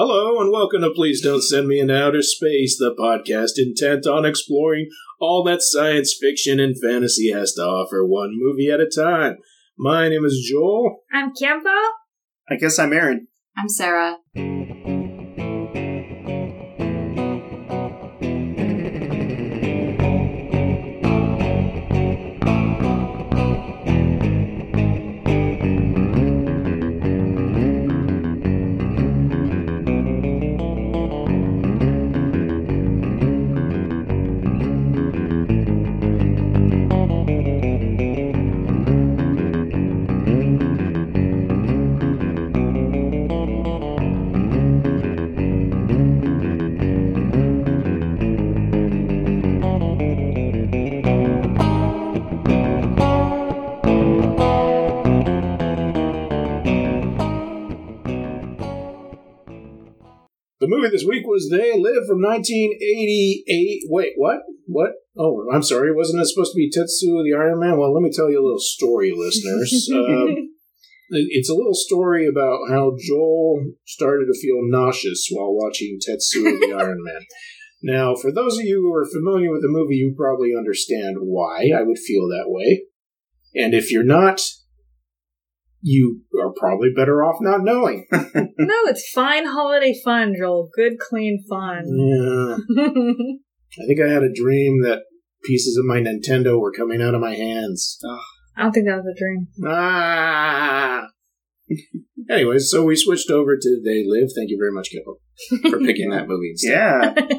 Hello and welcome to Please Don't Send Me into Outer Space, the podcast intent on exploring all that science fiction and fantasy has to offer, one movie at a time. My name is Joel. I'm Kiampo. I guess I'm Aaron. I'm Sarah. Movie this week was They Live from 1988. Wait, what? What? Oh, I'm sorry. Wasn't it supposed to be Tetsuo the Iron Man? Well, let me tell you a little story, listeners. um, it's a little story about how Joel started to feel nauseous while watching Tetsuo the Iron Man. Now, for those of you who are familiar with the movie, you probably understand why I would feel that way. And if you're not, you are probably better off not knowing. no, it's fine holiday fun, Joel. Good, clean fun. yeah. I think I had a dream that pieces of my Nintendo were coming out of my hands. I don't think that was a dream. Ah. Anyways, so we switched over to They Live. Thank you very much, Kippo, for picking that movie instead. Yeah.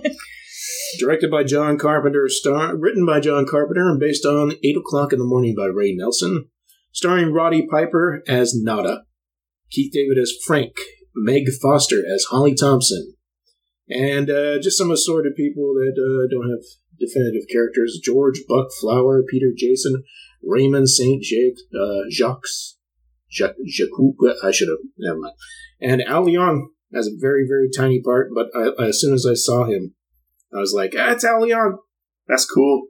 Directed by John Carpenter, star written by John Carpenter, and based on Eight O'clock in the Morning by Ray Nelson. Starring Roddy Piper as Nada, Keith David as Frank, Meg Foster as Holly Thompson, and uh, just some assorted people that uh, don't have definitive characters: George Buck Flower, Peter Jason, Raymond Saint Jacques, uh, Jacques, Jacques, Jacques, I should have never mind, and Al Leong has a very very tiny part, but I, as soon as I saw him, I was like, ah, it's Al Leong. That's cool.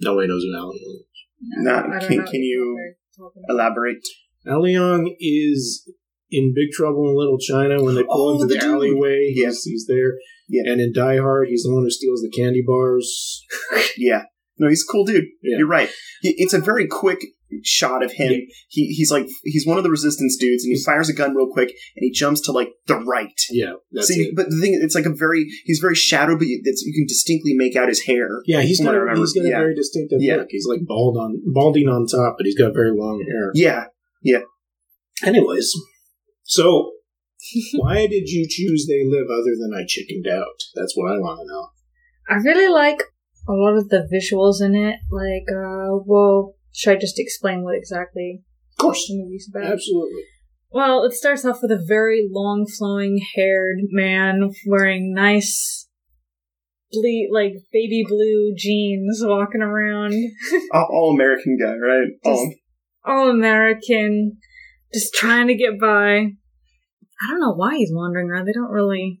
No Nobody knows who Al Leong is. Not, don't can, can you what you're talking about. elaborate? Al Leong is in Big Trouble in Little China when they pull Oh, into the, the alleyway. Yeah. He's, he's there. Yeah. And in Die Hard, he's the one who steals the candy bars. Yeah. No, he's a cool dude. Yeah. You're right. It's a very quick shot of him. Yeah. He he's like he's one of the resistance dudes, and he fires a gun real quick, and he jumps to like the right. Yeah, that's See, it. but the thing, it's like a very he's very shadowed, but you, it's, you can distinctly make out his hair. Yeah, he's From got, what I a, remember, he's got a very distinctive Yeah. look. He's like bald on balding on top, but he's got very long hair. Yeah, yeah, Anyways, so why did you choose They Live other than I chickened out? That's what I want to know. I really like a lot of the visuals in it. Like, uh, well, should I just explain what exactly Of course, the movie's about? absolutely. Well, it starts off with a very long flowing haired man wearing nice, ble- like baby blue jeans walking around. all, all American guy, right? All American, just trying to get by. I don't know why he's wandering around. They don't really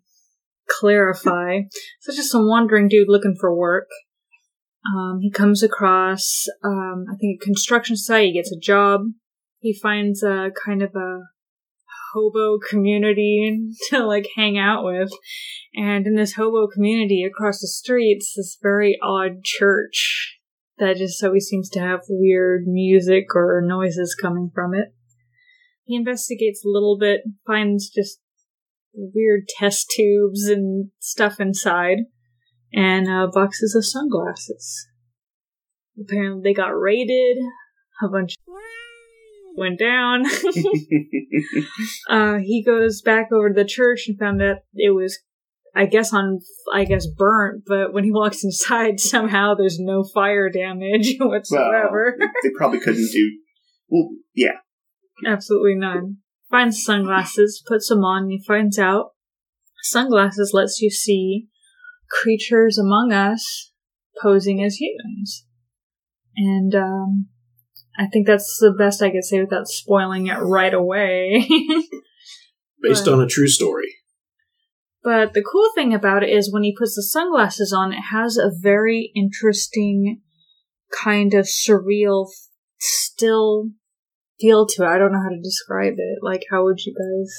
clarify. So just some wandering dude looking for work. Um, he comes across, um, I think a construction site. He gets a job. He finds a kind of a hobo community to like hang out with. And in this hobo community across the streets, this very odd church that just always seems to have weird music or noises coming from it. He investigates a little bit, finds just weird test tubes and stuff inside, and uh, boxes of sunglasses. Apparently, they got raided. A bunch went down. uh, he goes back over to the church and found that it was, I guess, on, I guess, burnt. But when he walks inside, somehow there's no fire damage whatsoever. well, they probably couldn't do. Well, yeah, Absolutely none. Finds sunglasses, puts them on, and he finds out sunglasses lets you see creatures among us posing as humans. And um, I think that's the best I could say without spoiling it right away. Based Right. on a true story. But the cool thing about it is when he puts the sunglasses on, it has a very interesting kind of surreal, still feel to it. I don't know how to describe it. Like, how would you guys?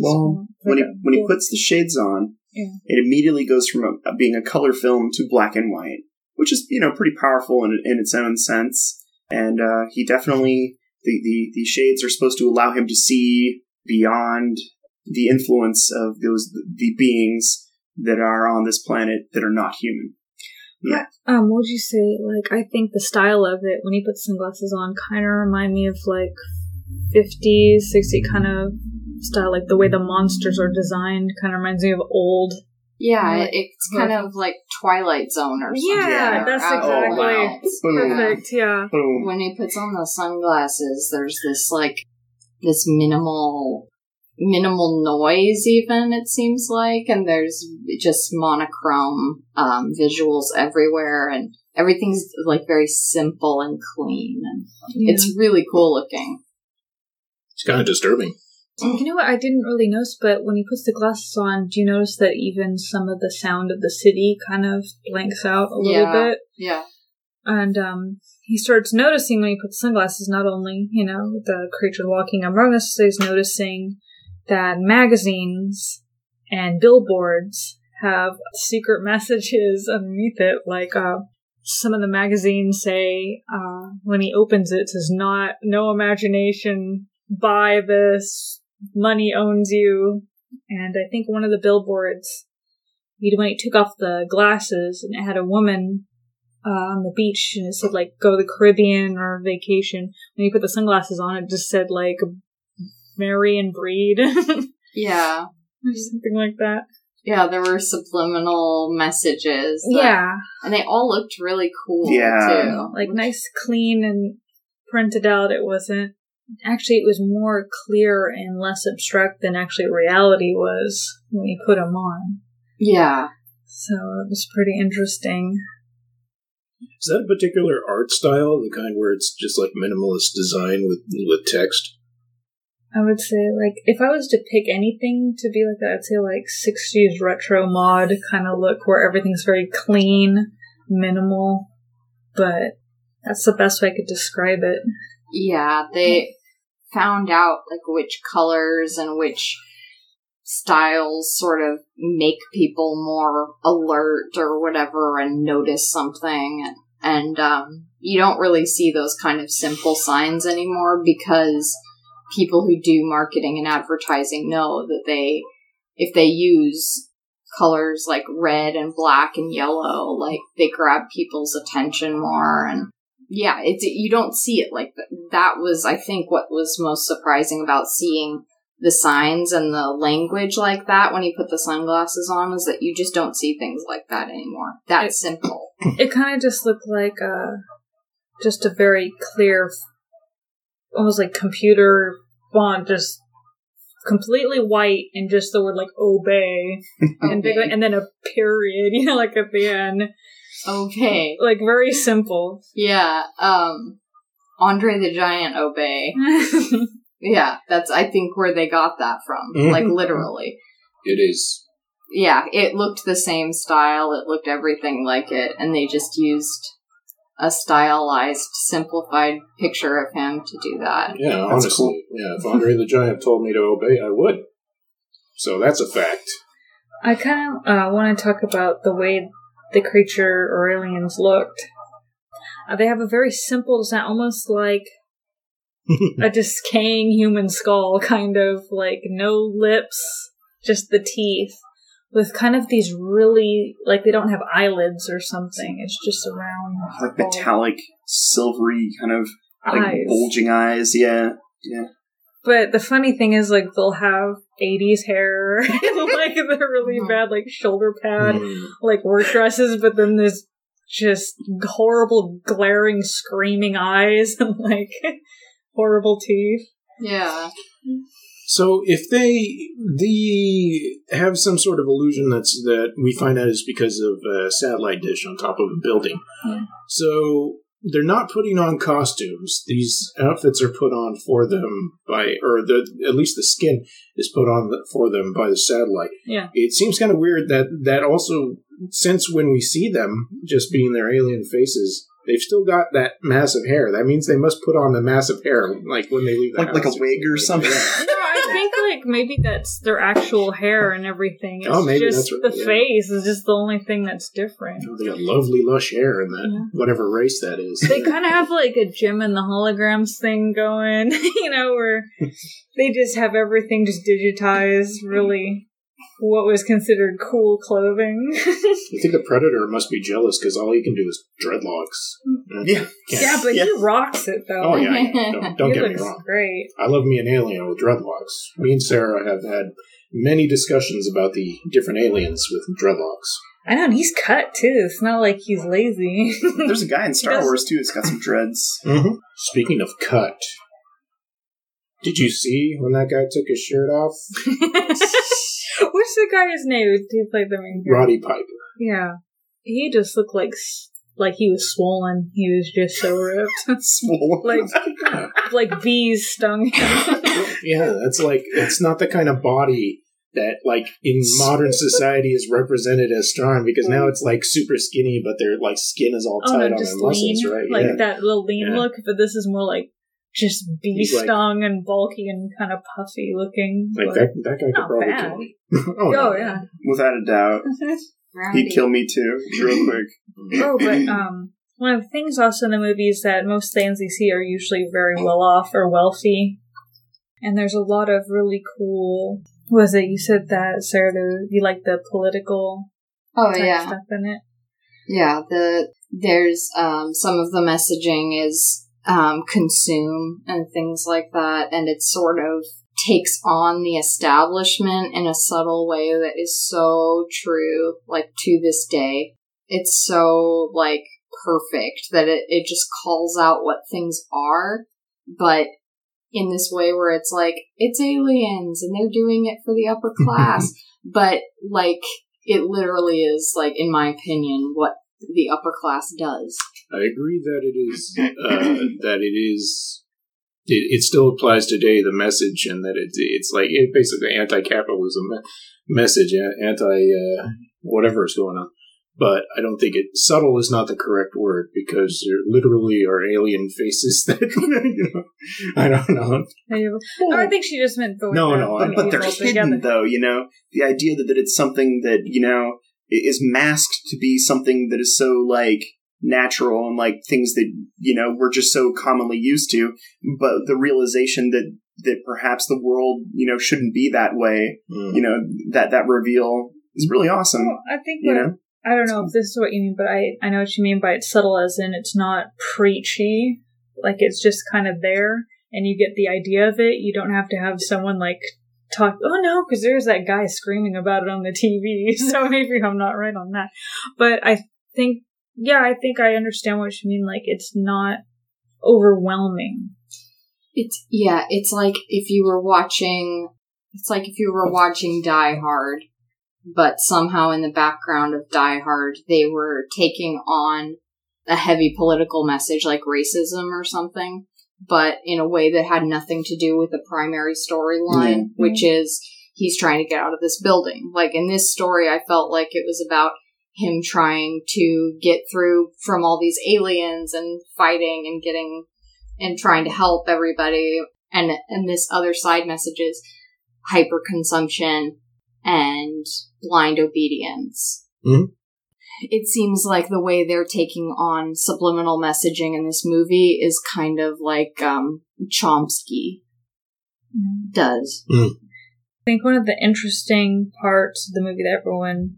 Well, when he when he puts the shades on, Yeah. it immediately goes from a, being a color film to black and white, which is you know pretty powerful in in its own sense. And uh, he definitely the, the the shades are supposed to allow him to see beyond the influence of those the beings that are on this planet that are not human. Yeah. Um, what would you say? Like, I think the style of it when he puts sunglasses on kind of remind me of like 50s, 60 kind of style, like the way the monsters are designed. Kind of reminds me of old. Yeah, Like, it's kind of like Twilight Zone or something. Yeah, Yeah. that's or Outer exactly Wilds. Boom. perfect. Yeah. Boom. When he puts on the sunglasses, there's this like this minimal minimal noise even it seems like and there's just monochrome um, visuals everywhere and everything's like very simple and clean and yeah. it's really cool looking It's kind of disturbing. You know what? I didn't really notice, but when he puts the glasses on, do you notice that even some of the sound of the city kind of blanks out a little Yeah. bit? yeah And um, he starts noticing when he puts sunglasses, not only, you know, the creature walking among us, he's noticing that magazines and billboards have secret messages underneath it. Like, uh, some of the magazines say, uh, when he opens it, it says, not, no imagination, buy this, money owns you. And I think one of the billboards, he, when he took off the glasses and it had a woman uh, on the beach and it said like go to the Caribbean or vacation. When you put the sunglasses on, it just said like marry and breed yeah. or something like that. yeah there were subliminal messages that- Yeah, and they all looked really cool Yeah. too like nice, clean, and printed out. It wasn't. Actually, it was more clear and less abstract than actually reality was when you put them on. yeah So it was pretty interesting. Is that a particular art style, the kind where it's just like minimalist design with with text? I would say, like, if I was to pick anything to be like that, I'd say like 60s retro mod kind of look where everything's very clean, minimal, but that's the best way I could describe it. Yeah, they found out like which colors and which styles sort of make people more alert or whatever and notice something. And, um, you don't really see those kind of simple signs anymore because people who do marketing and advertising know that they if they use colors like red and black and yellow like they grab people's attention more and yeah, it's you don't see it like that. That was, I think, what was most surprising about seeing the signs and the language like that when you put the sunglasses on is that you just don't see things like that anymore. That It- simple. It kind of just looked like uh just a very clear, almost like computer font, just completely white and just the word like obey and big, and then a period, you know, like at the end, okay. like very simple. Yeah. Um, Andre the Giant obey. Yeah, that's I think where they got that from. Mhm. Like literally. It is. Yeah, it looked the same style. It looked everything like it, and they just used a stylized, simplified picture of him to do that. Yeah, That's honestly. cool. Yeah, if Andre the Giant told me to obey, I would. So that's a fact. I kind of uh, want to talk about the way the creature or aliens looked. Uh, they have a very simple design, almost like a decaying human skull, kind of like no lips, just the teeth, with kind of these really like they don't have eyelids or something. It's just a round Like ball. metallic, silvery, kind of like eyes. bulging eyes. Yeah, yeah. But the funny thing is, like they'll have '80s hair, and, like they're really Mhm. bad, like shoulder pad. Mm. like work dresses, but then there's just horrible, glaring, screaming eyes and like horrible teeth. Yeah. So if they the have some sort of illusion that's that we find out is because of a satellite dish on top of a building. Yeah. So they're not putting on costumes. These outfits are put on for them by, or the at least the skin is put on for them by the satellite. Yeah. It seems kind of weird that that also, since when we see them just being their alien faces, they've still got that massive hair. That means they must put on the massive hair like when they leave the Like like a house wig or something something. like No, I think like maybe that's their actual hair and everything. It's Oh, maybe just that's what- the yeah. face is just the only thing that's different. that. They got lovely lush hair in that Yeah. whatever race that is. They kind of have like a Jem and the holograms thing going, you know, where they just have everything just digitized, really what was considered cool clothing. I think the predator must be jealous because all he can do is dreadlocks. Yeah. Can't- yeah, but Yeah. he rocks it though. Oh yeah, yeah. Don't, don't he get me wrong. great. I love me an alien with dreadlocks. Me and Sarah have had many discussions about the different aliens with dreadlocks. I know, and he's cut too. It's not like he's lazy. There's a guy in Star Wars too that's got some dreads. Mm-hmm. Speaking of cut, did you see when that guy took his shirt off? What's the guy's name who played the main character? Roddy Piper. Yeah, he just looked like like he was swollen. He was just so ripped, Swollen. like like bees stung him. Yeah, that's like it's not the kind of body that like in modern society is represented as strong because now it's like super skinny, but their like skin is all oh tight no, on their muscles, lean, right? like yeah. that little lean Yeah. look. But this is more like just bee He's like- stung and bulky and kind of puffy looking. Like but- that, that guy could Not probably bad. kill me. oh, Oh no. yeah. Without a doubt. He'd kill me too, real quick. Oh, but um, one of the things also in the movie is that most things you see are usually very well off or wealthy, and there's a lot of really cool. what Was it you said that Sarah? There, you like the political Oh type yeah, stuff in it. yeah. The there's um some of the messaging is um consume and things like that, and it sort of takes on the establishment in a subtle way that is so true, like to this day. It's so like perfect that it, it just calls out what things are, but in this way where it's like, it's aliens and they're doing it for the upper class. but like, it literally is like, in my opinion, what the upper class does. I agree that it is uh, that it is. It, it still applies today. The message and that it, it's like it basically anti-capitalism message, anti uh, whatever is going on. But I don't think it subtle is not the correct word because there literally are alien faces that you know, I don't know. Oh, I think she just meant the No, the- no, But, but they're names hidden, altogether. though, you know? The idea that, that it's something that, you know, is masked to be something that is so, like, natural and, like, things that, you know, we're just so commonly used to. But the realization that, that perhaps the world, you know, shouldn't be that way, Mm. you know, that, that reveal is really awesome, Well, I think you know? I don't know if this is what you mean, but I I know what you mean by it's subtle, as in it's not preachy. Like it's just kind of there, and you get the idea of it. You don't have to have someone like talk. Oh no, because there's that guy screaming about it on the TV. So maybe I'm not right on that. But I think, yeah, I think I understand what you mean. Like it's not overwhelming. It's, yeah, it's like if you were watching, it's like if you were watching Die Hard, but somehow in the background of Die Hard, they were taking on a heavy political message like racism or something, but in a way that had nothing to do with the primary storyline, Yeah. which is he's trying to get out of this building. Like in this story, I felt like it was about him trying to get through from all these aliens and fighting and getting and trying to help everybody. And and this other side messages hyper consumption and blind obedience. Mhm. It seems like the way they're taking on subliminal messaging in this movie is kind of like um, Chomsky does. I think one of the interesting parts of the movie that everyone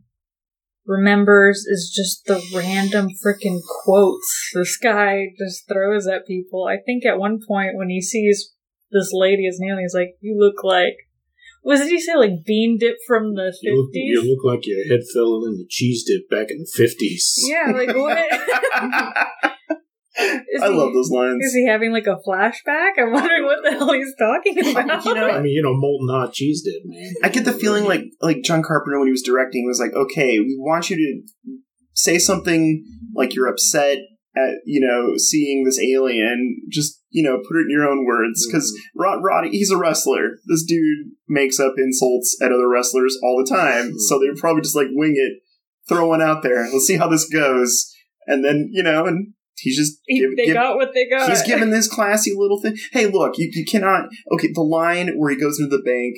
remembers is just the random freaking quotes this guy just throws at people. I think at one point when he sees this lady as an alien, he's like, "You look like." Was did he say? Like bean dip from the You look, you look like your head fell in the cheese dip back in the fifties. Yeah, like what? Is I he- love those lines. Is he having like a flashback? I'm wondering what the hell he's talking about. You know, I mean, you know, molten hot cheese dip, man. I get the feeling like like John Carpenter when he was directing was like, okay, we want you to say something like you're upset at you know seeing this alien. Just you know put it in your own words mm-hmm. because Rod Roddy he's a wrestler. This dude makes up insults at other wrestlers all the time, mm-hmm. so they would probably just like wing it, throw one out there. Let's see how this goes, and then you know and. He's just He- give, they give- got what they got. he's giving this classy little thing. Hey, look, you, you cannot. Okay, the line where he goes into the bank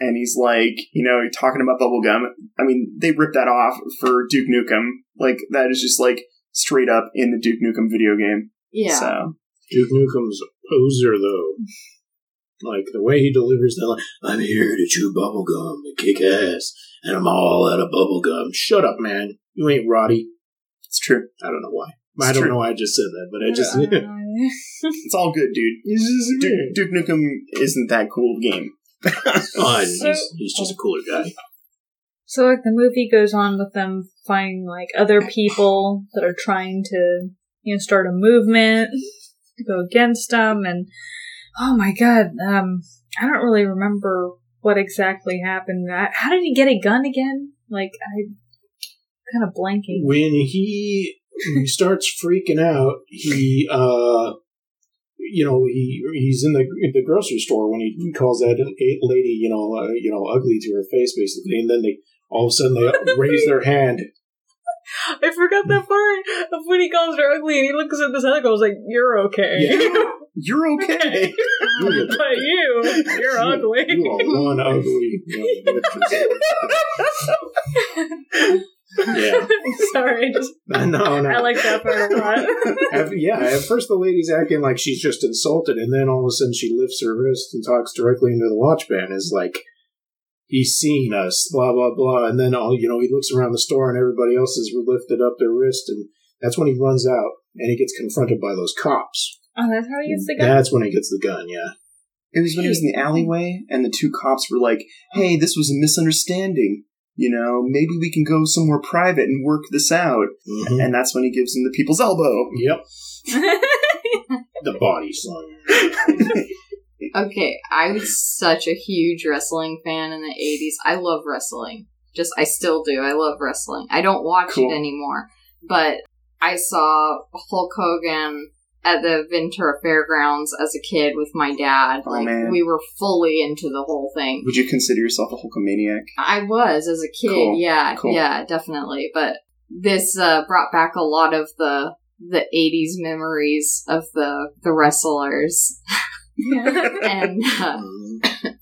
and he's like, you know, talking about bubblegum. I mean, they ripped that off for Duke Nukem. Like that is just like straight up in the Duke Nukem video game. Yeah. So Duke Nukem's poser, though. Like the way he delivers that line, I'm here to chew bubblegum and kick ass, and I'm all out of bubblegum. Shut up, man. You ain't Roddy. it's true. I don't know why. It's I don't true. know why I just said that, but I just. Yeah. it's all good, dude. He's just Duke, Duke Nukem isn't that cool of a game. fine. So- He's, he's just a cooler guy. So like the movie goes on with them finding like other people that are trying to you know start a movement to go against them and oh my god um I don't really remember what exactly happened. I, how did he get a gun again? Like I kind of blanking. When he when he starts freaking out, he uh, you know, he he's in the in the grocery store when he calls that lady, you know, uh, you know, ugly to her face, basically, and then they all of a sudden they raise their hand. I forgot that part of when he calls her ugly and he looks at this other girl like, "You're okay." Yeah. You're okay. but you, you're ugly. You are one ugly. you know. Yeah, Sorry, I just no, no. I like that part a lot. At, yeah, at first the lady's acting like she's just insulted, and then all of a sudden she lifts her wrist and talks directly into the watch band. Is like, he's seen us, blah blah blah, and then all you know, he looks around the store and everybody else has lifted up their wrist, and that's when he runs out and he gets confronted by those cops. Oh, that's how he gets the gun. That's when he gets the gun. Yeah, It was when he was in the alleyway, and the two cops were like, "Hey, this was a misunderstanding. You know, maybe we can go somewhere private and work this out." Mhm. And that's when he gives him the people's elbow. yep, the body slam. Okay, I was such a huge wrestling fan in the 80s. I love wrestling. Just, I still do. I love wrestling. I don't watch Cool. it anymore. But I saw Hulk Hogan at the Ventura Fairgrounds as a kid with my dad. Oh, like, man. we were fully into the whole thing. Would you consider yourself a Hulkamaniac? I was as a kid, Cool, yeah, cool. yeah, definitely. But this uh, brought back a lot of the the '80s memories of the the wrestlers, and uh, Mhm.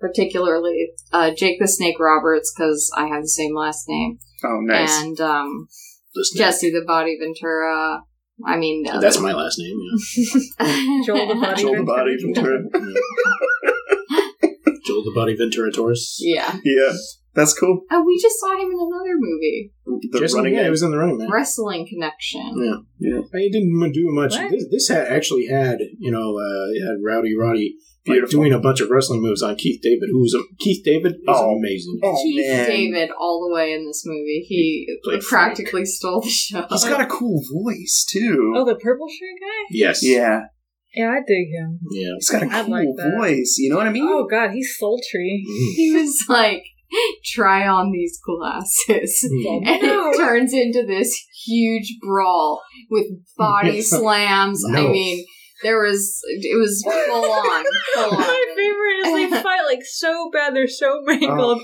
particularly uh, Jake the Snake Roberts because I have the same last name, Oh, nice. and um, The. Jesse the Body Ventura. I mean, uh, That's my last name. Yeah. Joel the Body Joel the Body Ventura. Ventura. Joel the Body Ventura Taurus. yeah. yeah, that's cool. Oh, we just saw him in another movie, The Jesse, running yeah, he man. was in the running man. Wrestling Connection. Yeah. yeah. He didn't do much. What? This, this had actually had, you know, uh, it had Rowdy Roddy like, Beautiful. doing a bunch of wrestling moves on Keith David, who's a, Keith David is Oh. amazing. Oh, Keith man. David all the way in this movie. He played practically stole the show. He's got a cool voice too. Oh, the purple shirt guy. Yes. yeah, Yeah, I dig him. Yeah. he's got a I'd cool like that. voice. You know what I mean? Oh God, he's sultry. Mm. he was like, try on these glasses. Mm. And No. it turns into this huge brawl with body slams. I mean, there was, it was full on. Full on. My favorite is they fight like so bad. They're so mangled.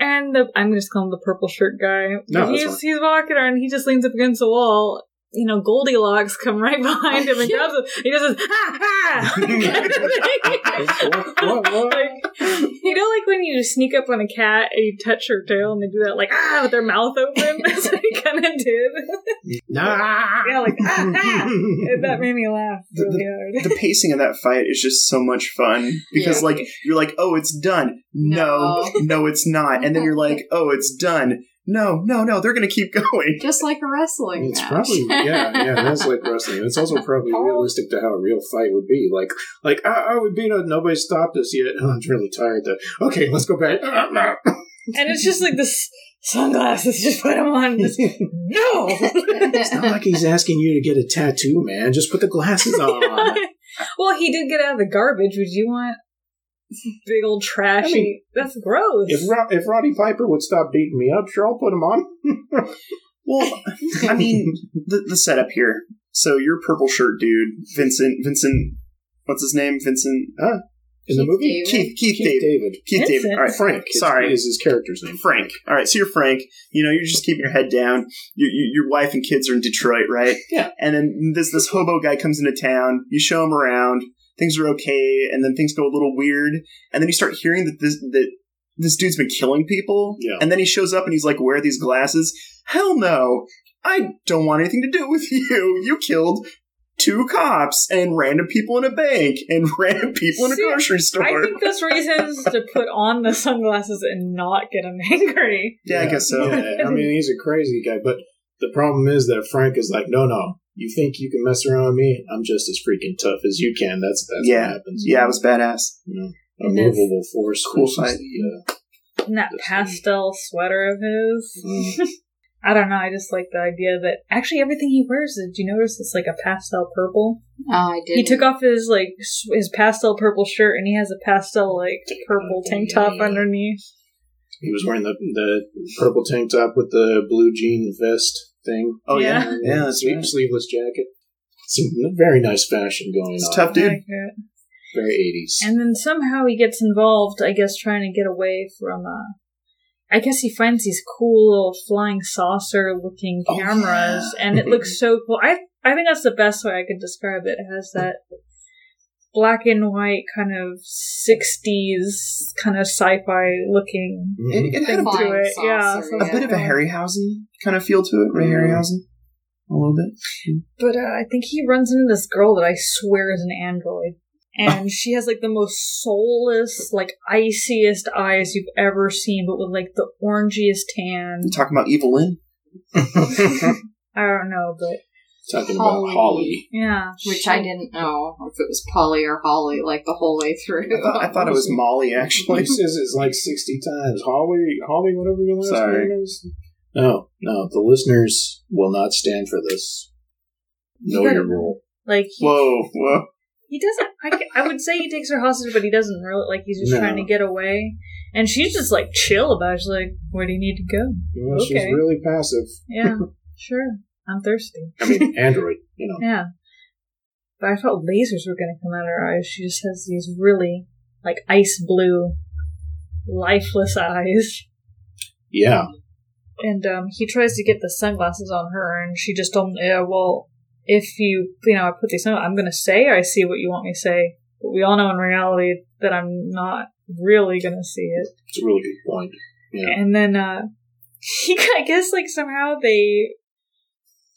And the I'm gonna just calling him the purple shirt guy. No, he's he's walking around. He just leans up against the wall. You know, Goldilocks come right behind him and grabs him. He just says, "Ha ha!" What, what? like, you know, like when you sneak up on a cat and you touch her tail and they do that, like ah, with their mouth open. That's what he kind of did. Nah. yeah, like ah, ah. That made me laugh The- really hard. the pacing of that fight is just so much fun because Yeah. like you're like oh it's done no No. no it's not and then you're like oh it's done no no no they're gonna keep going Just like a wrestling It's match. probably yeah, yeah. That's like wrestling. It's also probably oh. realistic to how a real fight would be. Like, like oh, oh we beat it. Nobody stopped us yet. Oh, I'm really tired. Though. Okay, let's go back. And it's just like this sunglasses. Just put them on. Just, no. It's not like he's asking you to get a tattoo, man. Just put the glasses on. well, he did get out of the garbage. Would you want big old trashy? I mean, That's gross. If Ro- if Roddy Piper would stop beating me up, sure, I'll put him on. well i mean the, the setup here so you're purple shirt dude vincent vincent what's his name vincent Huh? In the movie, David. Keith, Keith, Keith David. David. Keith David. All right, Frank. is- Sorry. is his character's name. Frank. All right, so you're Frank. You know, you're just keeping your head down. Your, your, your wife and kids are in Detroit, right? Yeah. And then this this hobo guy comes into town. You show him around. Things are okay, and then things go a little weird. And then you start hearing that this that this dude's been killing people. Yeah. And then he shows up and he's like, "Wear these glasses." Hell no! I don't want anything to do with you. You killed. Two cops and random people in a bank and random people in a See, grocery store. I think that's reasons to put on the sunglasses and not get him angry. yeah, I guess so. Yeah, I mean, he's a crazy guy, but the problem is that Frank is like, no, no. You think you can mess around with me? I'm just as freaking tough as you can. That's that's Yeah. what happens. Yeah, it was badass. You know, a And movable force. Cool versus fight. the, uh, And that That's pastel sweater of his. mm. I don't know. I just like the idea that actually everything he wears. Did you notice it's like a pastel purple? Oh, I did. He took off his like his pastel purple shirt and he has a pastel like purple tank top Yeah. underneath. he was wearing the the purple tank top with the blue jean vest thing. Oh yeah, Yeah. yeah, that's Sleeve- right. sleeveless jacket. Some very nice fashion going It's on. tough, dude. like. Very eighties. And then somehow he gets involved, I guess, trying to get away from. uh I guess he finds these cool little flying saucer looking Oh, cameras, yeah. and it looks so cool. I I think that's the best way I could describe it. It has that black and white kind of '60s kind of sci-fi looking It, it had a, thing bit, to Flying it. Yeah, saucer, so- a bit of a Harryhausen kind of feel to it, Ray. Harryhausen, a little bit. But uh, I think he runs into this girl that I swear is an android. And she has like the most soulless, like iciest eyes you've ever seen, but with like the orangiest tan. You talking about Evelyn? I don't know, but Talking Holly. about Holly. yeah. Which I didn't know if it was Polly or Holly, like the whole way through. I thought, I thought it was Molly, actually. He says it's like sixty times. Holly, Holly, whatever your last Sorry. name is. No, no, the listeners will not stand for this. Know your role. Like he, Whoa, whoa. he doesn't. I, I would say he takes her hostage, but he doesn't really. Like he's just No. trying to get away. And she's just like chill about. it. She's like, "Where do you need to go?" You know, She's really passive. Yeah, sure. I'm thirsty. I mean, Android. You know. Yeah. But I felt lasers were going to come out of her eyes. She just has these really, like, ice blue, lifeless eyes. Yeah. And um, he tries to get the sunglasses on her, and she just told him, yeah, well, if you, you know, I put these on, I'm going to say I see what you want me to say. But we all know in reality that I'm not really going to see it. It's a really good point. Yeah. And then, uh, he, I guess, like, somehow they,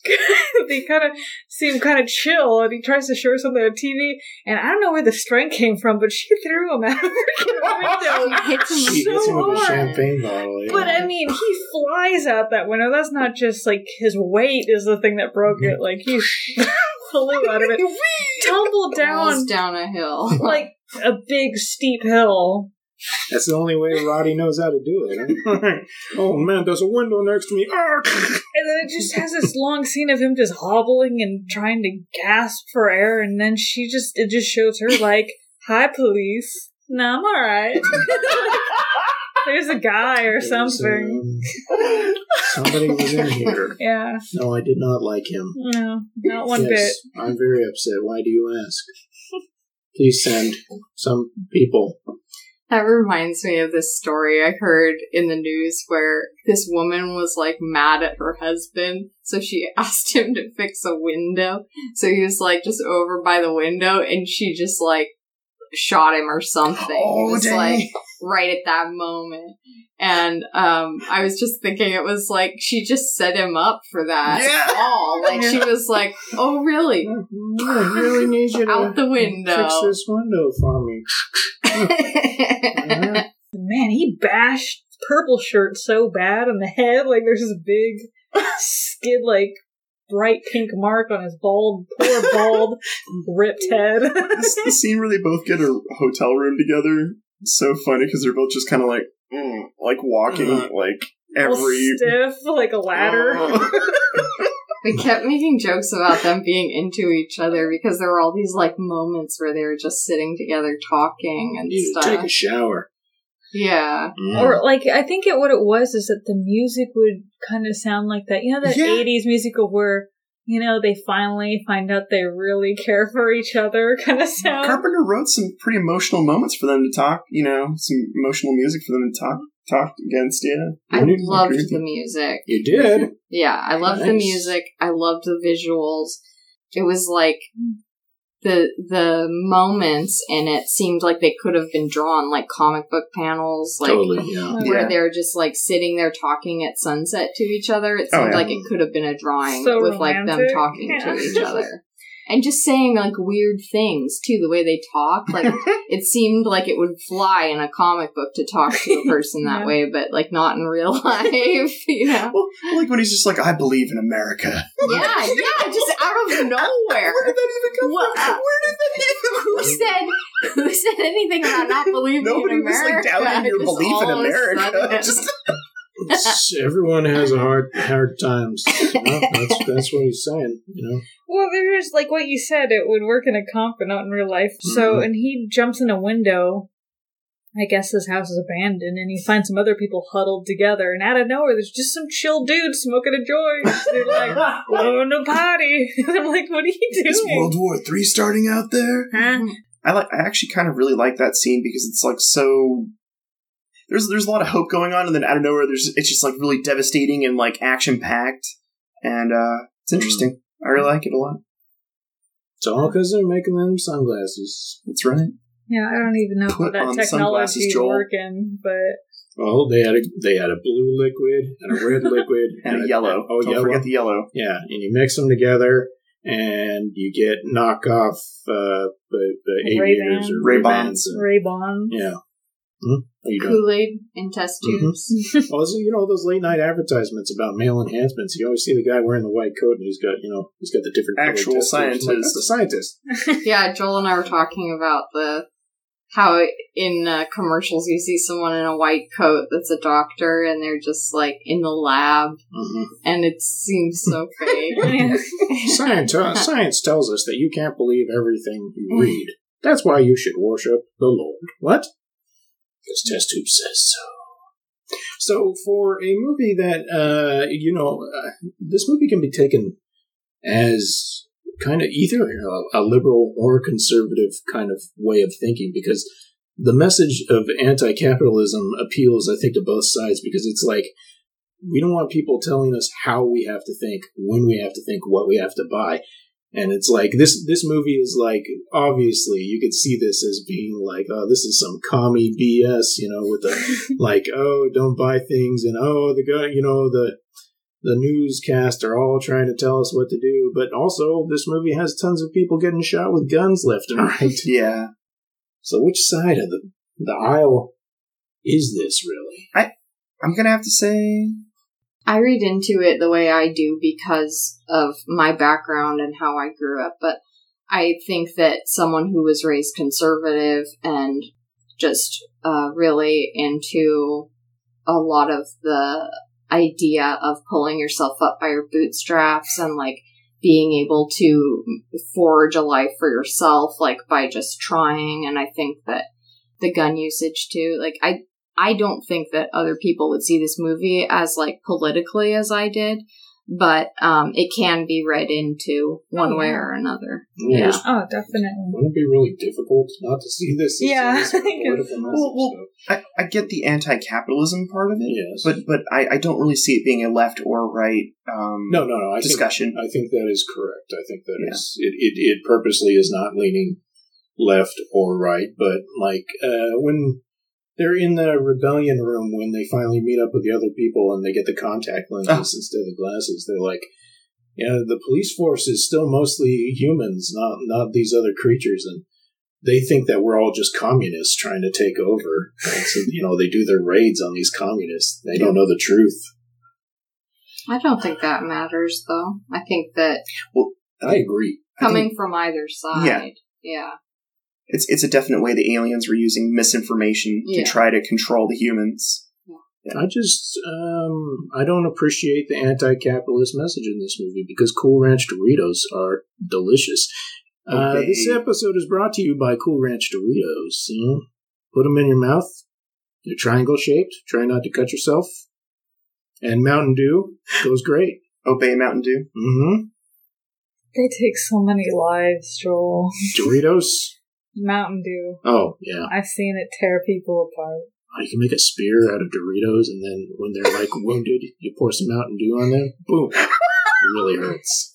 they kind of seem kind of chill, and he tries to show her something on TV, and I don't know where the strength came from, but she threw him out of the window. hits him She so hits him with a champagne bottle. Yeah. But I mean, he flies out that window. That's not just like his weight is the thing that broke it. Like he flew out of it, tumbled Falls down down a hill. like a big steep hill. That's the only way Roddy knows how to do it. Huh? oh man, there's a window next to me. Ark! And then it just has this long scene of him just hobbling and trying to gasp for air, and then she just it just shows her like, "Hi, police." No, I'm all right. There's a guy or something. Um, somebody was in here. Yeah, No, I did not like him. no, not one yes, I'm very upset. Why do you ask? Please send some people. That reminds me of this story I heard in the news where this woman was like mad at her husband. So she asked him to fix a window. So he was like just over by the window and she just like shot him or something. Oh, it was dang. like right at that moment. And um I was just thinking it was like she just set him up for that Yeah. fall. Like she was like, Oh really? I really need you to Out the window. fix this window for me. Uh, Man, he bashed purple shirt so bad on the head. Like there's this big skid, like bright pink mark on his bald, poor bald, ripped head. this the scene where they both get a hotel room together. It's so funny because they're both just kind of like, mm, like walking Uh. like every. stiff, like a ladder. We kept making jokes about them being into each other because there were all these like moments where they were just sitting together talking and need to stuff. take a shower. yeah. Mm. Or like I think it what it was is that the music would kind of sound like that. You know that Yeah. '80s musical where you know, they finally find out they really care for each other kind of sound. Carpenter wrote some pretty emotional moments for them to talk. You know, some emotional music for them to talk talk against. Yeah, I Really loved the music. You did. Yeah, I loved the music. I loved the visuals. It was like the the moments in it seemed like they could have been drawn like comic book panels, like totally. Yeah. Oh, where Yeah. they're just like sitting there talking at sunset to each other. It Oh, seemed yeah. like it could have been a drawing So with like them talking Yeah. to each other. And just saying like weird things too, the way they talk. Like it seemed like it would fly in a comic book to talk to a person that Yeah. way, but like not in real life, you know? well, like when he's just like, "I believe in America." Yeah, yeah, just out of nowhere. Where did that even come What- from? Where did that even? Who said who said anything about not believing Nobody in was like America? doubting your Just belief in all of a America. sudden- Just It's- everyone has a hard hard times. You know? That's that's what he's saying. You know. Well, there's like what you said, it would work in a comp but not in real life. So, Mhm. and he jumps in a window. I guess his house is abandoned, and he finds some other people huddled together. And out of nowhere, there's just some chill dudes smoking a joint. They're like, "Welcome to party." And I'm like, "What are you doing?" is? World War Three starting out there? Huh? I like. I actually kind of really like that scene because it's like so. There's there's a lot of hope going on, and then out of nowhere, there's it's just like really devastating and like action packed, and uh it's interesting. I really like it a lot. It's all because they're making them sunglasses. That's right. Yeah, I don't even know how that technology is working, but Well, they had a they had a blue liquid and a red liquid And a yellow. Oh, Don't yellow. forget the yellow. Yeah, and you mix them together, and you get knockoff uh, the, the aviators or Ray-Bans. Ray-Bans. Bond. Yeah. Hmm? You doing? Kool Aid in test Mm-hmm. tubes. Well, so, you know those late night advertisements about male enhancements. You always see the guy wearing the white coat, and he's got you know he's got the different Actual test like. That's the scientist. yeah, Joel and I were talking about the how in uh, commercials you see someone in a white coat that's a doctor, and they're just like in the lab, Mhm. and it seems so fake. Science, uh, science tells us that you can't believe everything you read. That's why you should worship the Lord. What? This test tube says so. So, for a movie that, uh, you know, uh, this movie can be taken as kind of either a, a liberal or a conservative kind of way of thinking because the message of anti capitalism appeals, I think, to both sides because it's like, we don't want people telling us how we have to think, when we have to think, what we have to buy. And it's like this this movie is like obviously you could see this as being like, oh, this is some commie BS, you know, with the like, oh, don't buy things and oh the guy you know, the the newscast are all trying to tell us what to do. But also this movie has tons of people getting shot with guns left and right. Yeah. So which side of the the aisle is this really? I I'm gonna have to say I read into it the way I do because of my background and how I grew up, but I think that someone who was raised conservative and just uh, really into a lot of the idea of pulling yourself up by your bootstraps and like being able to forge a life for yourself, like by just trying. And I think that the gun usage too, like I I don't think that other people would see this movie as like politically as I did, but um, it can be read into one Oh, way yeah. or another. Yeah. Yeah. Oh, definitely. Wouldn't it be really difficult not to see this? Yeah, a- as a I think message, Well, well, I, I get the anti-capitalism part of it, Yes. but but I, I don't really see it being a left or right um, no, no, no. I think discussion. I think that is correct. I think that Yeah. is it, it. It purposely is not leaning left or right, but like uh, when they're in the rebellion room when they finally meet up with the other people and they get the contact lenses Oh. instead of the glasses, they're like, "Yeah, the police force is still mostly humans, not not these other creatures." And they think that we're all just communists trying to take over. And so, you know, they do their raids on these communists. They don't know the truth. I don't think that matters though. I think that Well, I agree. I think coming from either side, Yeah. yeah. It's it's a definite way the aliens were using misinformation Yeah. to try to control the humans. I just um, I don't appreciate the anti-capitalist message in this movie because Cool Ranch Doritos are delicious. Uh, this episode is brought to you by Cool Ranch Doritos. You know, put them in your mouth. They're triangle shaped. Try not to cut yourself. And Mountain Dew goes great. Obey Mountain Dew. Mm-hmm. They take so many lives, Joel. Doritos. Mountain Dew. Oh yeah. I've seen it tear people apart. Oh, you can make a spear out of Doritos, and then when they're like wounded, you pour some Mountain Dew on them. Boom. It really hurts.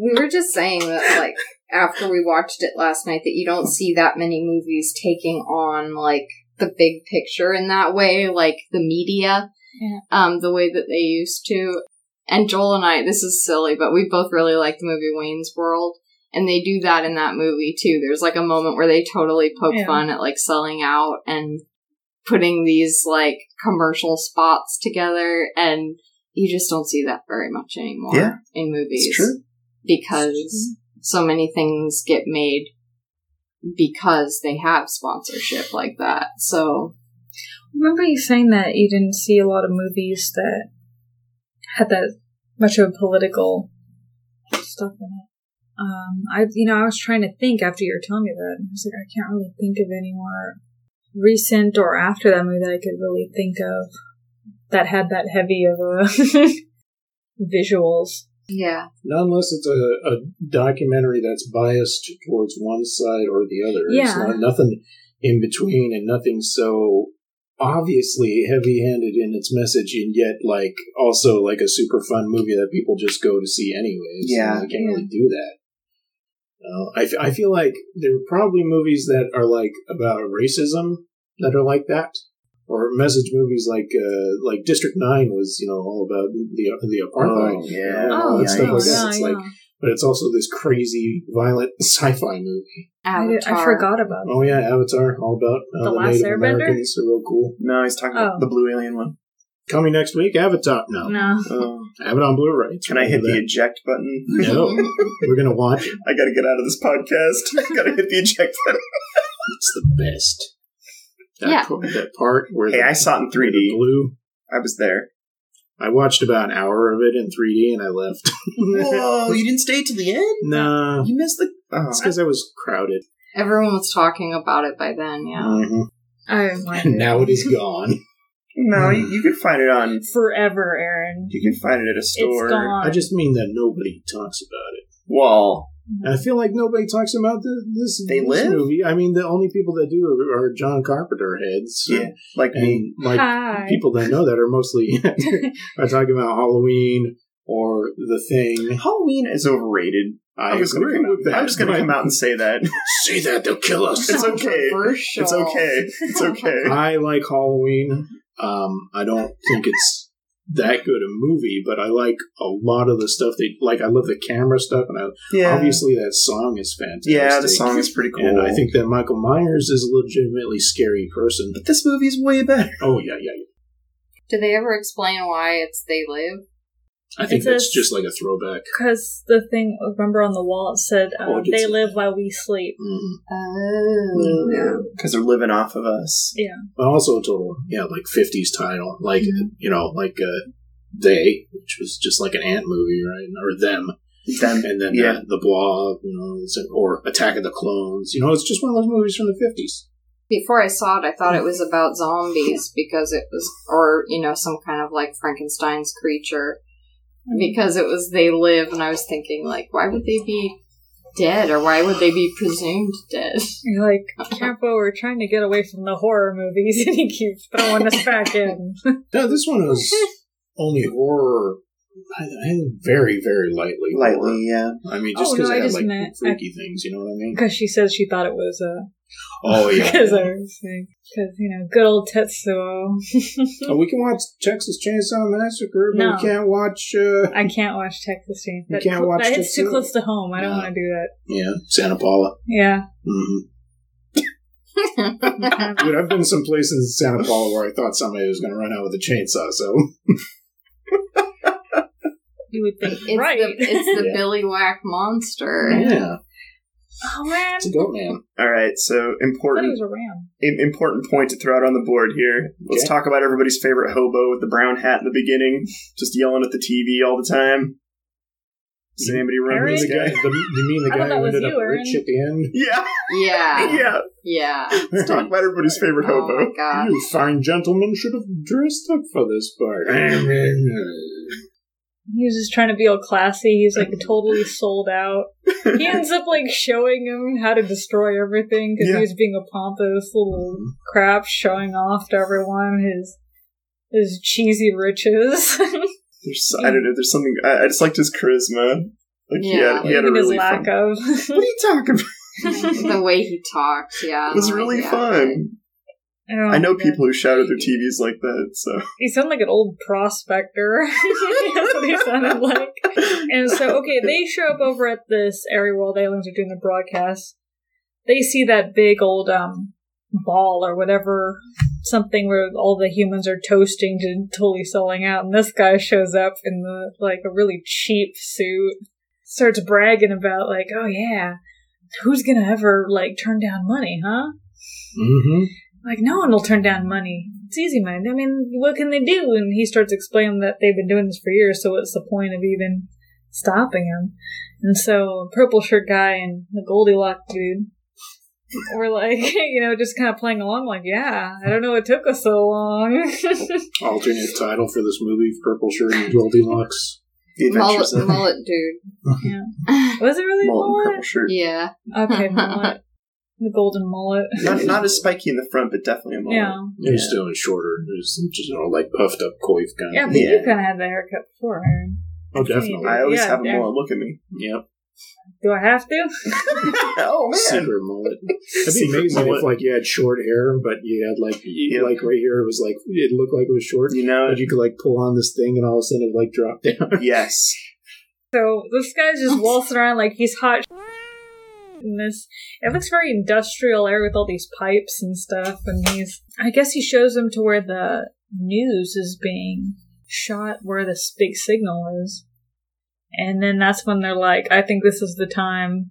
We were just saying that, like, after we watched it last night, that you don't see that many movies taking on, like, the big picture in that way, like the media, Yeah. um, the way that they used to. And Joel and I, this is silly, but we both really like the movie Wayne's World. And they do that in that movie too. There's like a moment where they totally poke Yeah. fun at like selling out and putting these like commercial spots together. And you just don't see that very much anymore Yeah. in movies It's true. because so many things get made because they have sponsorship like that. So Remember you saying that you didn't see a lot of movies that had that much of a political stuff in it. Um, I, you know, I was trying to think after you were telling me that. I was like, I can't really think of any more recent or after that movie that I could really think of that had that heavy of a visuals. yeah, Not unless it's a, a documentary that's biased towards one side or the other. It's Yeah. not nothing in between and nothing so obviously heavy handed in its message and yet like also like a super fun movie that people just go to see anyways. Yeah. You can't really do that. Uh, I, f- I feel like there are probably movies that are like about racism that are like that. Or message movies like uh, like District Nine was, you know, all about the the apartheid. Oh, yeah. know, all that stuff like that. It's yeah. like but it's also this crazy, violent sci-fi movie. I, Avatar. I forgot about it. Oh yeah, Avatar, all about uh, The the, Last Native Airbender? Americans are real cool. No, he's talking about Oh. the blue alien one. Coming next week, Avatar. No, No. Oh. have it on Blu-ray. It's Can I hit the eject button? No, we're gonna watch it. I gotta get out of this podcast. I gotta hit the eject button. It's the best. That, Yeah. part, that part where Hey, the, I saw it in 3D. blue. I was there. I watched about an hour of it in 3D and I left. Whoa, you didn't stay to the end? nah, You missed the. Oh. it's because I was crowded. Everyone was talking about it by then. Yeah. Mhm. I didn't And now it is gone. No, hmm. you, you can find it on. Forever, Aaron. You can find it at a store. It's gone. I just mean that nobody talks about it. Well, I feel like nobody talks about the, this, They this live? movie. I mean, the only people that do are, are John Carpenter heads. yeah, like me. Like Hi. people that know that are mostly are talking about Halloween or the thing. Halloween is overrated. I I'm just gonna agree come out. with that. I'm just gonna come out and say that. say that they'll kill us. It's okay. It's okay. It's okay. I like Halloween. Um, I don't think it's that good a movie, but I like a lot of the stuff they like. I love the camera stuff, and I, Yeah. obviously that song is fantastic. Yeah, the song is pretty cool. And I think that Michael Myers is a legitimately scary person. But this movie's way better. Oh yeah, yeah. yeah. Did they ever explain why it's they live? I think It that's just like a throwback. Because the thing, remember on the wall, it said, uh, Oh, they live that. while we sleep. Mm. Oh. Yeah. Because they're living off of us. Yeah. But also a total, yeah, like '50s title, like you know, like uh, they, which was just like an ant movie, right? Or them, Them. and then Yeah. the, the Blob, you know, or Attack of the Clones. You know, it's just one of those movies from the '50s. Before I saw it, I thought it was about zombies because it was, or, you know, some kind of like Frankenstein's creature. Because it was they live, and I was thinking, like, why would they be dead, or why would they be presumed dead? You're like, Campo, we're trying to get away from the horror movies, and he keeps throwing us back in. No, this one was only horror. I, I very, very lightly. horror. Lightly, yeah. I mean, just Oh, because no, I had just like meant- freaky things. You know what I mean? Because she says she thought it was, uh, Oh yeah. because I was because, you know, good old Tetsuo. Oh, we can watch Texas Chainsaw Massacre, but No. we can't watch. Uh, I can't watch Texas Chainsaw. You That, can't watch that hits too close to home. I don't No. want to do that. yeah, Santa Paula. Yeah. hmm Dude, I've been some places in Santa Paula where I thought somebody was going to run out with a chainsaw. So You would think, It's right. the, it's the Yeah. Billiwhack monster. yeah, oh, man. it's a goat man. All right, so I thought he important was a ram. im- important point to throw out on the board here. Let's Okay. talk about everybody's favorite hobo with the brown hat in the beginning, just yelling at the TV all the time. Does anybody remember Aaron? this The guy, guy? the, you mean the guy who ended you, up Aaron. rich at the end? Yeah, Yeah. yeah. Yeah. Let's talk about everybody's favorite Oh hobo. my god. You fine gentlemen should have dressed up for this part. he was just trying to be all classy. He's like totally sold out. He ends up like showing him how to destroy everything because Yeah. he was being a pompous little mm-hmm. crap, showing off to everyone his his cheesy riches. There's, I don't know. There's something. I, I just liked his charisma. Like he Yeah. had, he had a Even his really lack fun. of. What are you talking about? the way he talked, yeah. It was no, really yeah. fun. Oh, I know people who shout at their TVs like that. So He sounded like an old prospector. That's what he sounded like. And so, okay, they show up over at this area while the aliens are doing the broadcast. They see that big old um ball or whatever, something where all the humans are toasting to totally selling out, and this guy shows up in the like a really cheap suit, starts bragging about like, oh yeah, who's gonna ever like turn down money, huh? Mm-hmm. Like, no one will turn down money. It's easy, money. I mean, what can they do? And he starts explaining that they've been doing this for years, so what's the point of even stopping him? And so, purple shirt guy and the Goldilocks dude were like, you know, just kind of playing along, like, yeah, I don't know it took us so long. Alternate title for this movie: Purple Shirt and Goldilocks. the Mullet, adventures mullet dude. yeah. Was it really mullet and mullet? purple shirt. Yeah. Okay, mullet. The golden mullet. Not not as spiky in the front, but definitely a mullet. yeah. It was still shorter. It was just you know like puffed up coif kind Yeah, of. but you Yeah. kind of had the haircut before, Aaron. Oh, definitely. I always Yeah, have a yeah. mullet. Look at me. Yep. Do I have to? oh man. Secret mullet. It'd be Secret amazing mullet. if like you had short hair, but you had like you, like right here it was like it looked like it was short. You know. But you could like pull on this thing and all of a sudden it like dropped down. Yes. So this guy's just waltzing around like he's hot. In this, it looks very industrial area with all these pipes and stuff. And he's, I guess he shows them to where the news is being shot, where this big signal is. And then that's when they're like, I think this is the time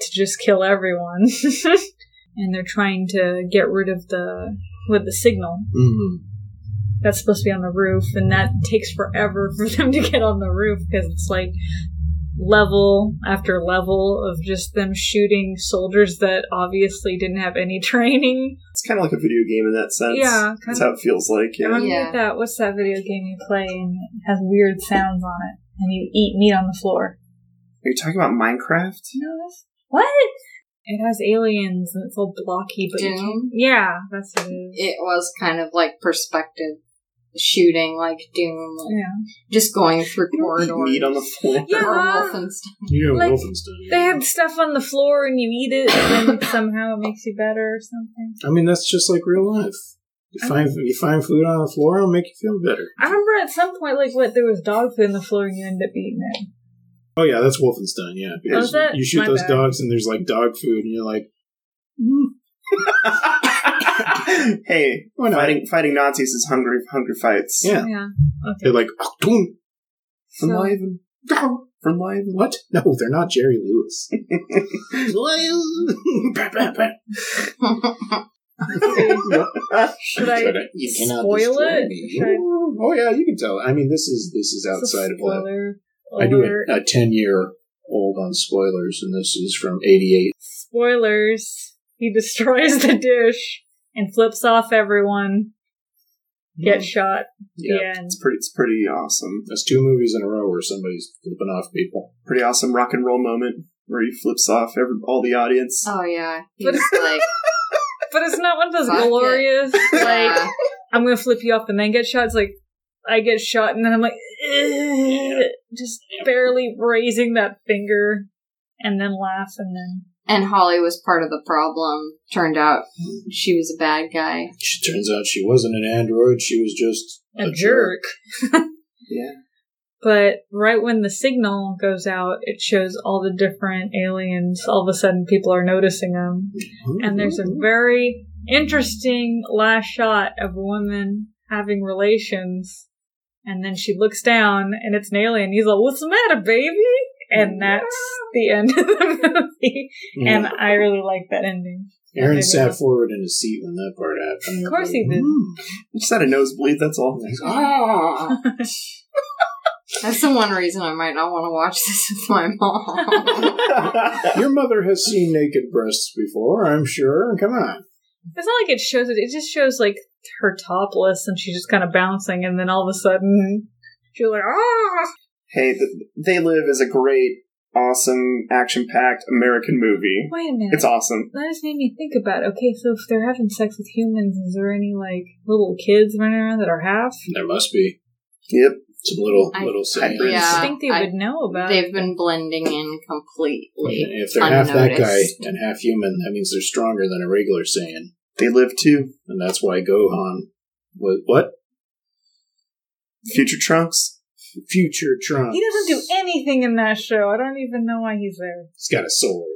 to just kill everyone. and they're trying to get rid of the, with the signal Mm-hmm. that's supposed to be on the roof, and that takes forever for them to get on the roof because it's like level after level of just them shooting soldiers that obviously didn't have any training. It's kind of like a video game in that sense. Yeah, That's kind how it feels like. Yeah. I'm Yeah. that. What's that video game you play and it has weird sounds on it, and you eat meat on the floor? Are you talking about Minecraft? No, that's what. It has aliens and it's all blocky, but Doom? yeah, that's what it is. It was kind of like perspective shooting, like Doom, like yeah. just going through You don't eat corridors. meat on the floor. Yeah. Or Wolfenstein. You know Like, Wolfenstein. They have stuff on the floor and you eat it, and then somehow it makes you better or something. I mean that's just like real life. You find you find food on the floor, it'll make you feel better. I remember at some point, like, what there was dog food on the floor and you end up eating it. Oh yeah, that's Wolfenstein. Yeah, because was it? you shoot My those bad. dogs and there's like dog food, and you're like, mm, hey, why not? fighting fighting Nazis is hungry hungry fights. Yeah. Yeah. They're like, Achtung! From So- Liven. From Liven. What? No, they're not Jerry Lewis. Should I You cannot spoil it? me. Should I- Oh yeah, you can tell. I mean, this is this is outside of that. spoiler I do alert. a, a ten year old on spoilers, and this is from '88. Spoilers. He destroys the dish and flips off everyone. Get shot. Yeah, It's pretty it's pretty awesome. that's two movies in a row where somebody's flipping off people. Pretty awesome rock and roll moment where he flips off every, all the audience. Oh yeah, But- it's like, But it's not one of those Fuck it. glorious, like, yeah. I'm gonna flip you off and then get shot. It's like I get shot and then I'm like, "Ugh," just barely raising that finger, and then laugh and then and Holly was part of the problem. Turned out she was a bad guy. She turns out she wasn't an android; she was just a, jerk. Yeah. But right when the signal goes out, it shows all the different aliens. All of a sudden, people are noticing them, mm-hmm. and there's a very interesting last shot of a woman having relations. And then she looks down, and it's an alien. He's like, "What's the matter, baby?" And that's the end of the movie. Yeah. And I really like that ending. Aaron Maybe sat I'll- forward in his seat when that part happened. Of course he did. Mm. I just had a nosebleed, that's all. Ah. That's the one reason I might not want to watch this with my mom. Your mother has seen naked breasts before, I'm sure. Come on. It's not like it shows it. It just shows like her topless, and she's just kind of bouncing, and then all of a sudden she's like, ah. Hey, th- They Live is a great, awesome, action-packed American movie. Wait a minute. It's awesome. that just made me think about it. Okay, so if they're having sex with humans, is there any like little kids running around that are half? There must be Yep. some little I- little sayings. Hybrids. Yeah. I think they I- would know about. They've it. been blending in completely. If they're half that guy and half human, that means they're stronger than a regular Saiyan, They Live too. and that's why Gohan was what Future Trunks. Future Trunks. He doesn't do anything in that show. I don't even know why he's there. He's got a sword.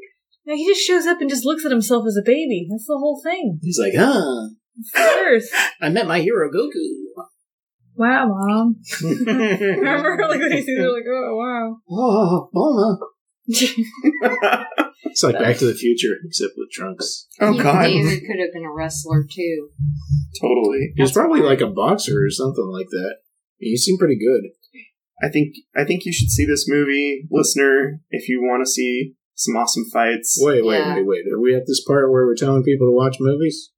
No, he just shows up and just looks at himself as a baby. That's the whole thing. He's like, ah, First. I met my hero Goku. Wow, mom. Remember, like when he sees her, like, oh wow. Oh, mama. It's like Back to the Future, except with Trunks. Oh He- God, David could have been a wrestler too. totally. He was probably like a boxer or something like that. He seemed pretty good. I think I think you should see this movie, listener, if you want to see some awesome fights. Wait, wait, Yeah. wait, wait. Are we at this part where we're telling people to watch movies?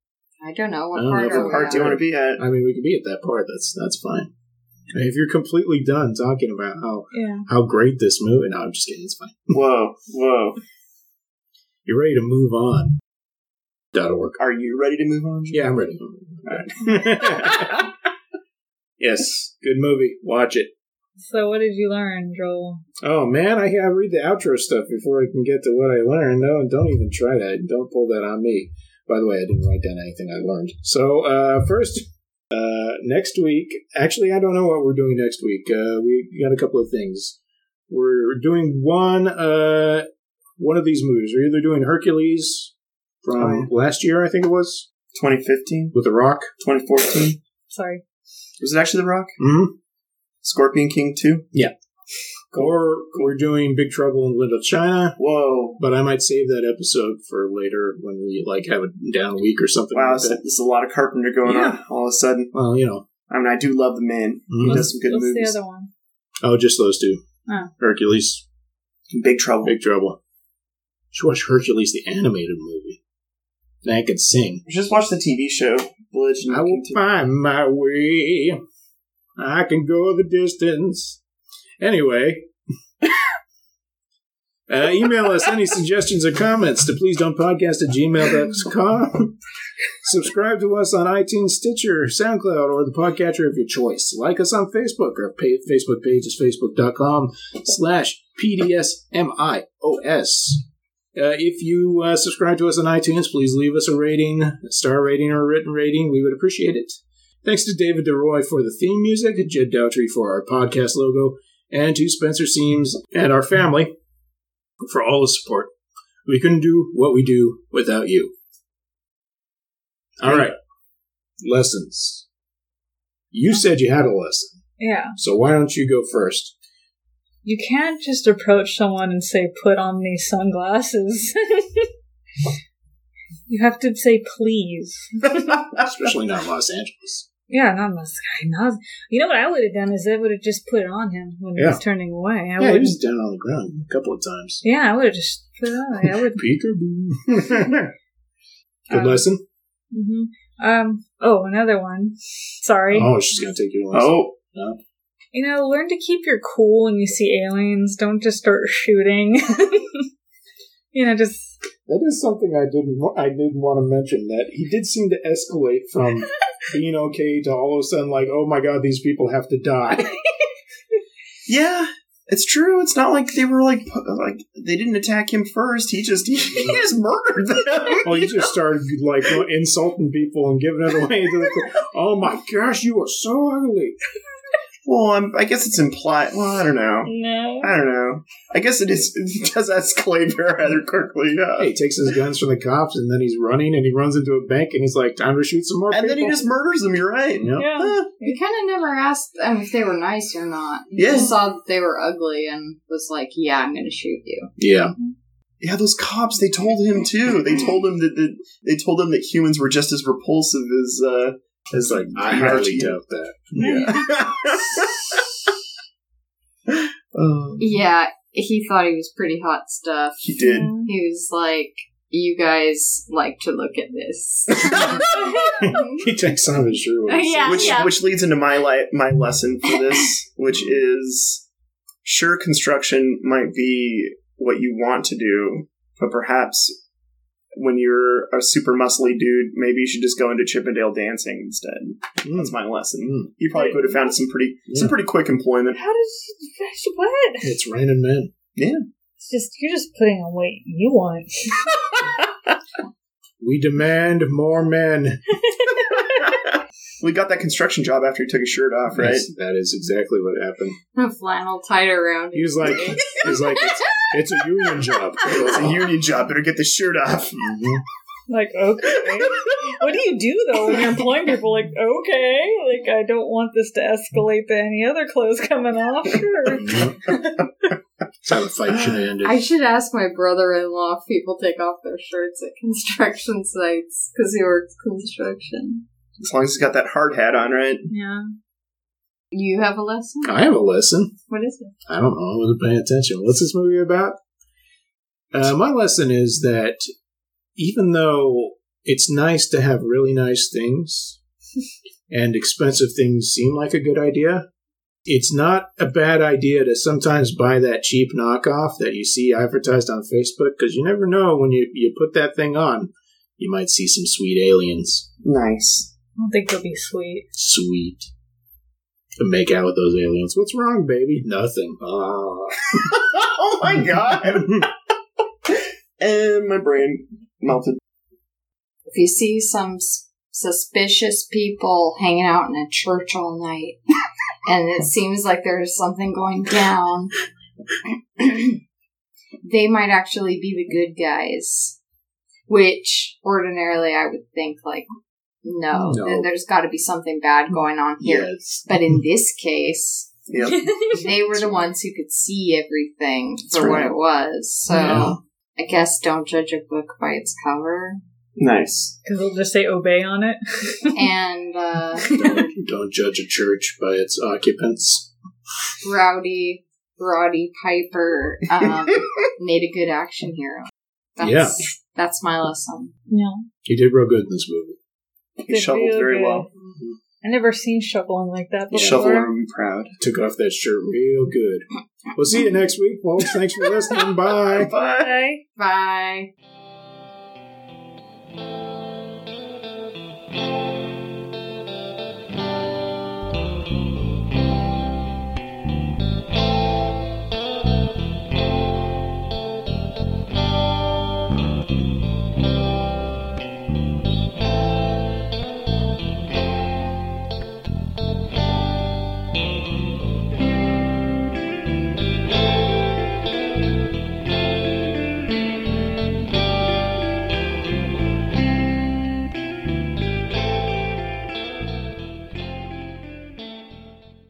I don't know I what don't part know are what part do you want to be at? I mean, we could be at that part. That's that's fine. If you're completely done talking about how Yeah. how great this movie, no, I'm just kidding. It's fine. Whoa, whoa. You're ready to move on. That'll work. Are you ready to move on? Yeah, I'm ready. All right. yes, good movie. Watch it. So what did you learn, Joel? Oh man, I gotta read the outro stuff before I can get to what I learned. No, don't even try that. Don't pull that on me. By the way, I didn't write down anything I learned. So uh, first, uh, next week. Actually, I don't know what we're doing next week. Uh, we got a couple of things. We're doing one uh, one of these movies. We're either doing Hercules from Oh, yeah. last year, I think it was, 2015, with The Rock. 2014. Sorry. Was it actually The Rock? Mm-hmm. Scorpion King 2? Or we're doing Big Trouble in Little China. Whoa. But I might save that episode for later when we like have a down week or something Wow, like this, that. this is a lot of Carpenter going Yeah. on all of a sudden. Well, you know. I mean, I do love the man. He Mhm. does some good What's movies. the other one? Oh, just those two. Oh. Hercules, Big Trouble. Big Trouble. Should watch Hercules, the animated movie. And I could sing. Just watch the TV show. The Legend I will King find my way. I can go the distance. Anyway. Uh, email us any suggestions or comments to please don't podcast at gmail.com. Subscribe to us on iTunes, Stitcher, SoundCloud, or the podcatcher of your choice. Like us on Facebook. Our pa- Facebook page is facebook.com slash PDSMIOS. Uh, if you uh, subscribe to us on iTunes, please leave us a rating, a star rating, or a written rating. We would appreciate it. Thanks to David DeRoy for the theme music, Jed Doughtry for our podcast logo, and to Spencer Seams and our family for all the support. We couldn't do what we do without you. All right. Lessons. You said you had a lesson, Yeah. so why don't you go first? You can't just approach someone and say, put on these sunglasses. you have to say, please. Especially not Los Angeles. Yeah, not this guy. Not, you know what I would have done is I would have just put it on him when he was turning away. I Yeah, he was down on the ground a couple of times. Yeah, I would have just put it on. I would. Peekaboo. Good Um, lesson. hmm Um. Oh, another one. Sorry. Oh, she's gonna take your lesson. Oh, You know, learn to keep your cool when you see aliens. Don't just start shooting. you know, just That is something I didn't. I didn't want to mention that he did seem to escalate from being okay to all of a sudden like, oh my god, these people have to die. yeah. It's true. It's not like they were like like they didn't attack him first. He just he, just murdered them. well, he just started like insulting people and giving it away to the. Oh my gosh, you are so ugly. Well, I'm, I guess it's implied. Well, I don't know. no. I don't know. I guess it is. It does escalate rather quickly. Yeah. Hey, he takes his guns from the cops and then he's running and he runs into a bank and he's like, time to shoot some more and then he just murders them. You're right. Yep. Yeah. Huh. He kind of never asked them if they were nice or not. He Yeah. just saw that they were ugly and was like, "Yeah, I'm going to shoot you." Yeah. Yeah, those cops. They told him too. They told him that, that they told him that humans were just as repulsive as uh as like I highly doubt that. Yeah. Uh, Yeah, he thought he was pretty hot stuff. he did. He was like, you guys like to look at this. he takes off his shirt. when Yeah, which yeah. which leads into my li- my lesson for this, which is sure construction might be what you want to do, but perhaps when you're a super muscly dude, maybe you should just go into Chippendale dancing instead. Mm. That's my lesson. Mm. You probably could have found some pretty some pretty quick employment. How did you, what? It's raining men. Yeah. It's just you're just putting on weight you want. We demand more men. We got that construction job after he took his shirt off, right? Yes, that is exactly what happened. A flannel tied around. He was like, he was like, it's, it's a union job. It's a union job. Better get the shirt off. Like, okay. what do you do though when you're employing people? Like, okay, like I don't want this to escalate to any other clothes coming off. Sure. That's how the fight should end. I should ask my brother-in-law if people take off their shirts at construction sites because he works construction. As long as he's got that hard hat on, right? yeah. You have a lesson? I have a lesson. What is it? I don't know. I wasn't paying attention. What's this movie about? Uh, my lesson is that even though it's nice to have really nice things and expensive things seem like a good idea, it's not a bad idea to sometimes buy that cheap knockoff that you see advertised on Facebook because you never know when you, you put that thing on, you might see some sweet aliens. Nice. I don't think they'll be sweet. Sweet. To make out with those aliens. What's wrong, baby? Nothing. Ah. oh my god! and my brain melted. If you see some s- suspicious people hanging out in a church all night, and it seems like there's something going down, they might actually be the good guys. Which ordinarily I would think like, no, No. th- there's got to be something bad going on here. Yes. But in this case, Yep. they were the ones who could see everything That's for what it was. So Yeah. I guess don't judge a book by its cover. Nice. Because they'll just say obey on it. and uh, don't, don't judge a church by its occupants. Rowdy Roddy Piper um, made a good action hero. That's, Yeah. that's my lesson. yeah. He did real good in this movie. He Did shoveled very good. well. Mm-hmm. I never seen shoveling like that You before. shovel room proud. Took off that shirt real good. We'll see you mm-hmm. next week, folks. Thanks for listening. Bye. Bye. Bye. Bye.